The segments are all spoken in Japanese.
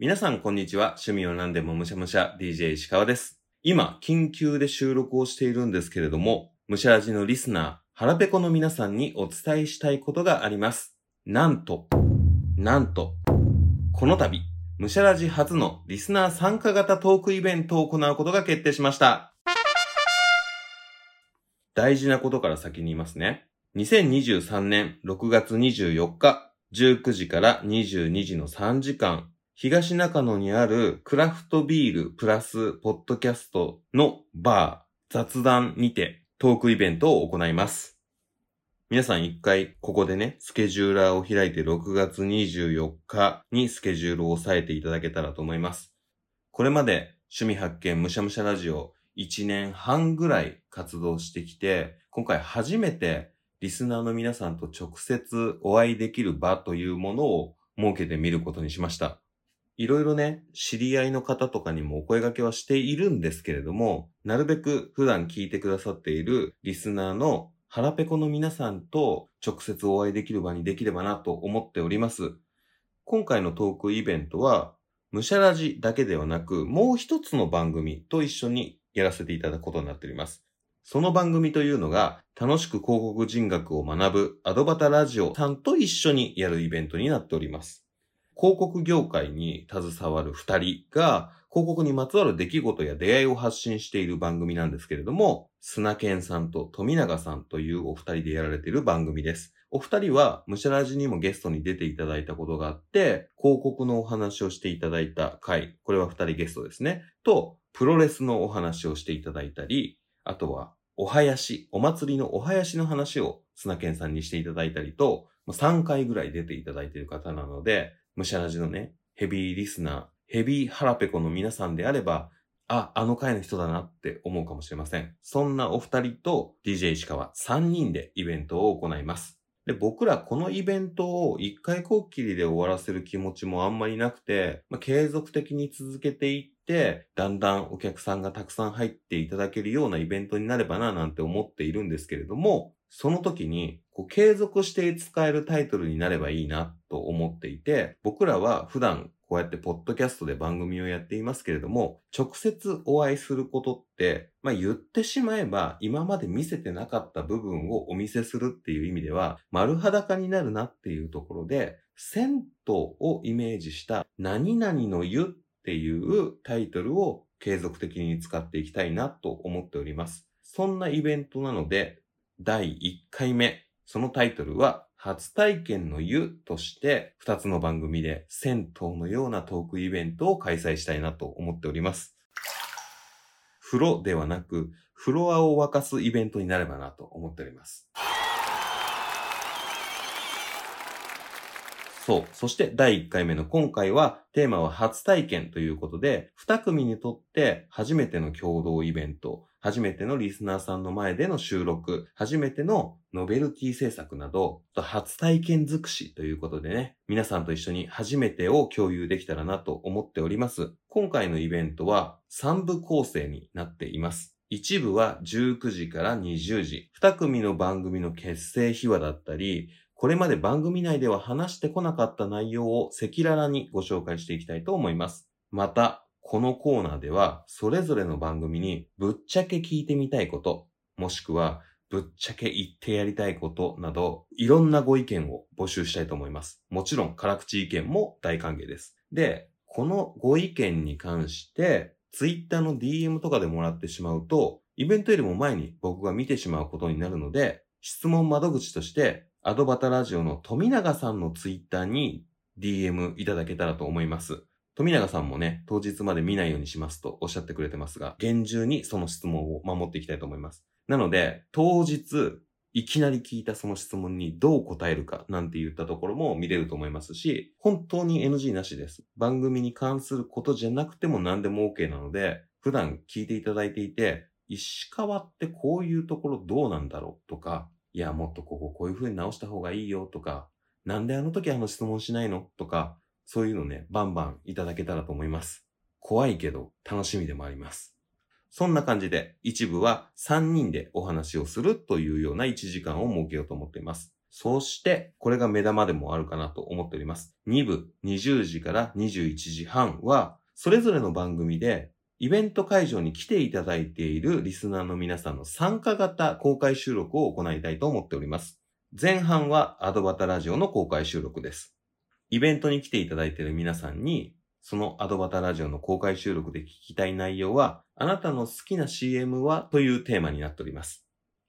皆さんこんにちは。趣味を何でもむしゃむしゃ DJ 石川です。今、緊急で収録をしているんですけれども、むしゃらじのリスナー、腹ペコの皆さんにお伝えしたいことがあります。なんと、なんと、この度、むしゃらじ初のリスナー参加型トークイベントを行うことが決定しました。大事なことから先に言いますね。2023年6月24日、19時から22時の3時間、東中野にあるクラフトビールプラスポッドキャストのバー雑談にてトークイベントを行います。皆さん一回ここでね、スケジューラーを開いて6月24日にスケジュールを押さえていただけたらと思います。これまで趣味発見むしゃむしゃラジオ1年半ぐらい活動してきて、今回初めてリスナーの皆さんと直接お会いできる場というものを設けてみることにしました。いろいろね、知り合いの方とかにもお声掛けはしているんですけれども、なるべく普段聞いてくださっているリスナーの腹ペコの皆さんと直接お会いできる場にできればなと思っております。今回のトークイベントは、むしゃらじだけではなく、もう一つの番組と一緒にやらせていただくことになっております。その番組というのが、楽しく広告人学を学ぶアドバタラジオさんと一緒にやるイベントになっております。広告業界に携わる二人が、広告にまつわる出来事や出会いを発信している番組なんですけれども、砂健さんと富永さんというお二人でやられている番組です。お二人は、ムシャラジにもゲストに出ていただいたことがあって、広告のお話をしていただいた回、これは二人ゲストですね、と、プロレスのお話をしていただいたり、あとは、お囃子、お祭りのお囃子の話を砂健さんにしていただいたりと、3回ぐらい出ていただいている方なので、むしゃらじのね、ヘビーリスナー、ヘビーハラペコの皆さんであれば、あ、あの回の人だなって思うかもしれません。そんなお二人と DJ 石川3人でイベントを行います。で、僕らこのイベントを一回こっきりで終わらせる気持ちもあんまりなくて、まあ、継続的に続けていって、だんだんお客さんがたくさん入っていただけるようなイベントになればななんて思っているんですけれども、その時にこう継続して使えるタイトルになればいいなと思っていて、僕らは普段こうやってポッドキャストで番組をやっていますけれども、直接お会いすることって、まあ言ってしまえば今まで見せてなかった部分をお見せするっていう意味では丸裸になるなっていうところで、銭湯をイメージした何々の湯っていうタイトルを継続的に使っていきたいなと思っております。そんなイベントなので、第1回目、そのタイトルは初体験の湯として2つの番組で銭湯のようなトークイベントを開催したいなと思っております。風呂ではなく、フロアを沸かすイベントになればなと思っております。そう。そして第1回目の今回はテーマは初体験ということで、2組にとって初めての共同イベント、初めてのリスナーさんの前での収録、初めてのノベルティ制作など、初体験尽くしということでね、皆さんと一緒に初めてを共有できたらなと思っております。今回のイベントは3部構成になっています。一部は19時から20時、2組の番組の結成秘話だったり、これまで番組内では話してこなかった内容を赤裸々にご紹介していきたいと思います。また、このコーナーでは、それぞれの番組にぶっちゃけ聞いてみたいこと、もしくはぶっちゃけ言ってやりたいことなど、いろんなご意見を募集したいと思います。もちろん、辛口意見も大歓迎です。で、このご意見に関して、ツイッターの DM とかでもらってしまうと、イベントよりも前に僕が見てしまうことになるので、質問窓口として、アドバタラジオの富永さんのツイッターに DM いただけたらと思います。富永さんもね、当日まで見ないようにしますとおっしゃってくれてますが、厳重にその質問を守っていきたいと思います。なので、当日、いきなり聞いたその質問にどう答えるかなんて言ったところも見れると思いますし、本当に NG なしです。番組に関することじゃなくても何でも OK なので、普段聞いていただいていて、石川ってこういうところどうなんだろうとか、いや、もっとこここういう風に直した方がいいよとか、なんであの時あの質問しないの？とか、そういうのね、バンバンいただけたらと思います。怖いけど楽しみでもあります。そんな感じで、一部は3人でお話をするというような1時間を設けようと思っています。そして、これが目玉でもあるかなと思っております。2部、20時から21時半は、それぞれの番組で、イベント会場に来ていただいているリスナーの皆さんの参加型公開収録を行いたいと思っております。前半はアドバタラジオの公開収録です。イベントに来ていただいている皆さんに、そのアドバタラジオの公開収録で聞きたい内容は、あなたの好きな CM はというテーマになっております。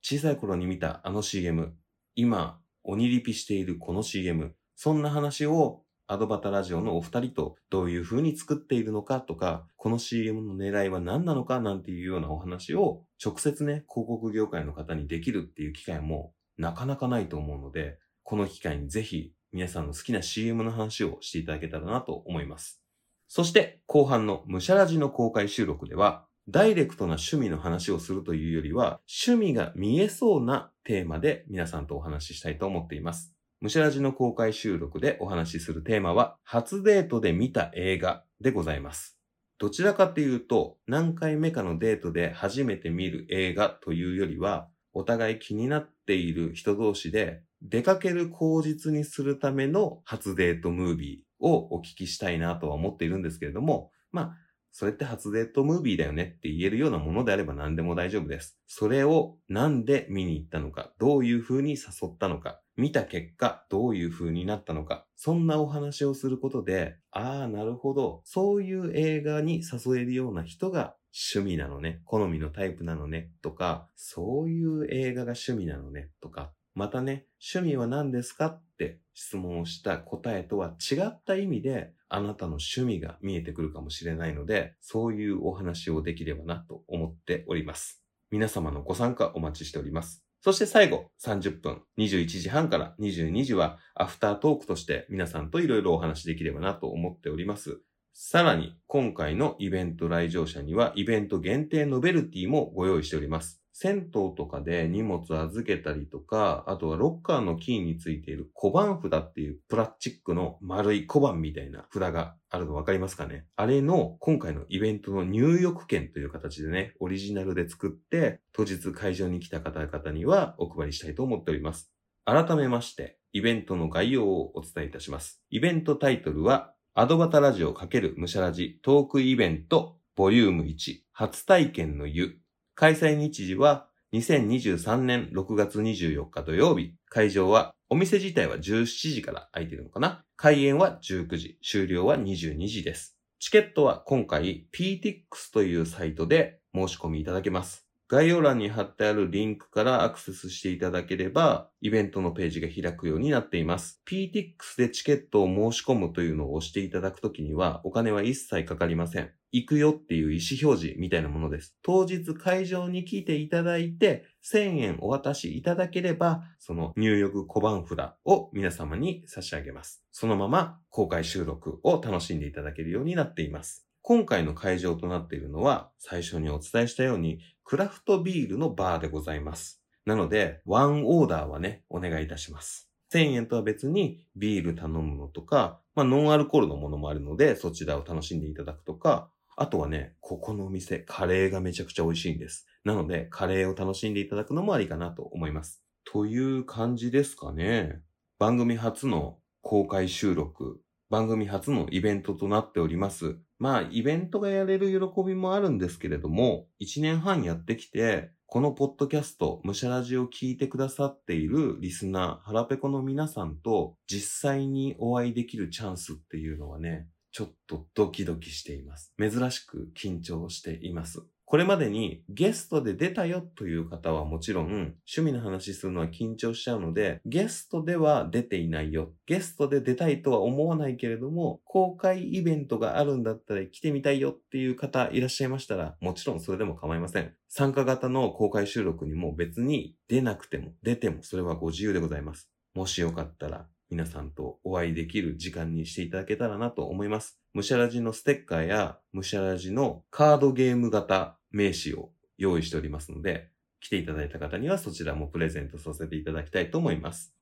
小さい頃に見たあの CM、今、鬼リピしているこの CM、そんな話をアドバタラジオのお二人とどういう風に作っているのかとか、この CM の狙いは何なのかなんていうようなお話を直接ね、広告業界の方にできるっていう機会もなかなかないと思うので、この機会にぜひ皆さんの好きな CM の話をしていただけたらなと思います。そして後半のムシャラジの公開収録では、ダイレクトな趣味の話をするというよりは、趣味が見えそうなテーマで皆さんとお話ししたいと思っています。ムシャラジの公開収録でお話しするテーマは、初デートで見た映画でございます。どちらかというと、何回目かのデートで初めて見る映画というよりは、お互い気になっている人同士で、出かける口実にするための初デートムービーをお聞きしたいなとは思っているんですけれども、まあ、それって初デートムービーだよねって言えるようなものであれば何でも大丈夫です。それをなんで見に行ったのか、どういう風に誘ったのか、見た結果どういう風になったのか、そんなお話をすることで、ああ、なるほど、そういう映画に誘えるような人が趣味なのね、好みのタイプなのね、とか、そういう映画が趣味なのね、とか、またね、趣味は何ですかって質問をした答えとは違った意味で、あなたの趣味が見えてくるかもしれないので、そういうお話をできればなと思っております。皆様のご参加お待ちしております。そして最後、30分、21時半から22時は、アフタートークとして皆さんといろいろお話できればなと思っております。さらに、今回のイベント来場者には、イベント限定ノベルティもご用意しております。銭湯とかで荷物預けたりとか、あとはロッカーのキーについている小判札っていうプラスチックの丸い小判みたいな札があるの分かりますかね？あれの今回のイベントの入浴券という形でね、オリジナルで作って、当日会場に来た方々にはお配りしたいと思っております。改めまして、イベントの概要をお伝えいたします。イベントタイトルは、アドバタラジオ×ムシャラジトークイベントボリューム1初体験の湯開催日時は2023年6月24日土曜日。会場は、お店自体は17時から空いてるのかな開演は19時、終了は22時です。チケットは今回 PTX というサイトで申し込みいただけます。概要欄に貼ってあるリンクからアクセスしていただければ、イベントのページが開くようになっています。PTX でチケットを申し込むというのを押していただくときには、お金は一切かかりません。行くよっていう意思表示みたいなものです。当日会場に来ていただいて、1000円お渡しいただければ、その入浴小判札を皆様に差し上げます。そのまま公開収録を楽しんでいただけるようになっています。今回の会場となっているのは、最初にお伝えしたように、クラフトビールのバーでございます。なので、ワンオーダーはね、お願いいたします。1000円とは別にビール頼むのとか、まあ、ノンアルコールのものもあるので、そちらを楽しんでいただくとか、あとはね、ここのお店、カレーがめちゃくちゃ美味しいんです。なので、カレーを楽しんでいただくのもありかなと思います。という感じですかね。番組初の公開収録、番組初のイベントとなっております。まあ、イベントがやれる喜びもあるんですけれども、1年半やってきて、このポッドキャスト、ムシャラジを聞いてくださっているリスナー、ハラペコの皆さんと実際にお会いできるチャンスっていうのはね、ちょっとドキドキしています。珍しく緊張しています。これまでにゲストで出たよという方はもちろん趣味の話するのは緊張しちゃうのでゲストでは出ていないよ。ゲストで出たいとは思わないけれども公開イベントがあるんだったら来てみたいよっていう方いらっしゃいましたらもちろんそれでも構いません。参加型の公開収録にも別に出なくても出てもそれはご自由でございます。もしよかったら皆さんとお会いできる時間にしていただけたらなと思います。ムシャラジのステッカーやムシャラジのカードゲーム型名刺を用意しておりますので、来ていただいた方にはそちらもプレゼントさせていただきたいと思います。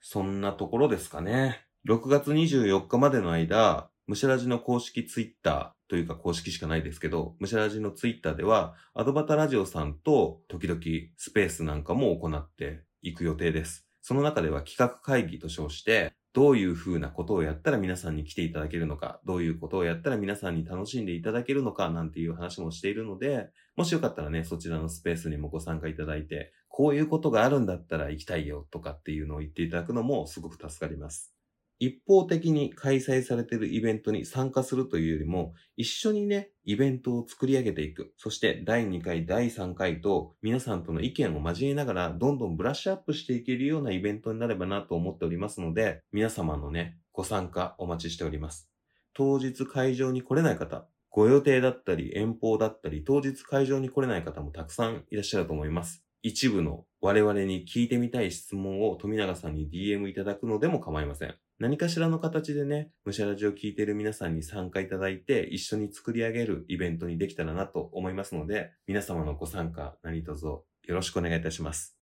そんなところですかね。6月24日までの間、ムシャラジの公式ツイッターというか公式しかないですけど、ムシャラジのツイッターでは、アドバタラジオさんと時々スペースなんかも行っていく予定です。その中では企画会議と称して、どういうふうなことをやったら皆さんに来ていただけるのか、どういうことをやったら皆さんに楽しんでいただけるのか、なんていう話もしているので、もしよかったらね、そちらのスペースにもご参加いただいて、こういうことがあるんだったら行きたいよとかっていうのを言っていただくのもすごく助かります。一方的に開催されているイベントに参加するというよりも、一緒にね、イベントを作り上げていく。そして第2回、第3回と皆さんとの意見を交えながら、どんどんブラッシュアップしていけるようなイベントになればなと思っておりますので、皆様のね、ご参加お待ちしております。当日会場に来れない方、ご予定だったり遠方だったり、当日会場に来れない方もたくさんいらっしゃると思います。一部の我々に聞いてみたい質問を富永さんに DM いただくのでも構いません。何かしらの形でね、むしゃらじを聞いている皆さんに参加いただいて、一緒に作り上げるイベントにできたらなと思いますので、皆様のご参加何卒よろしくお願いいたします。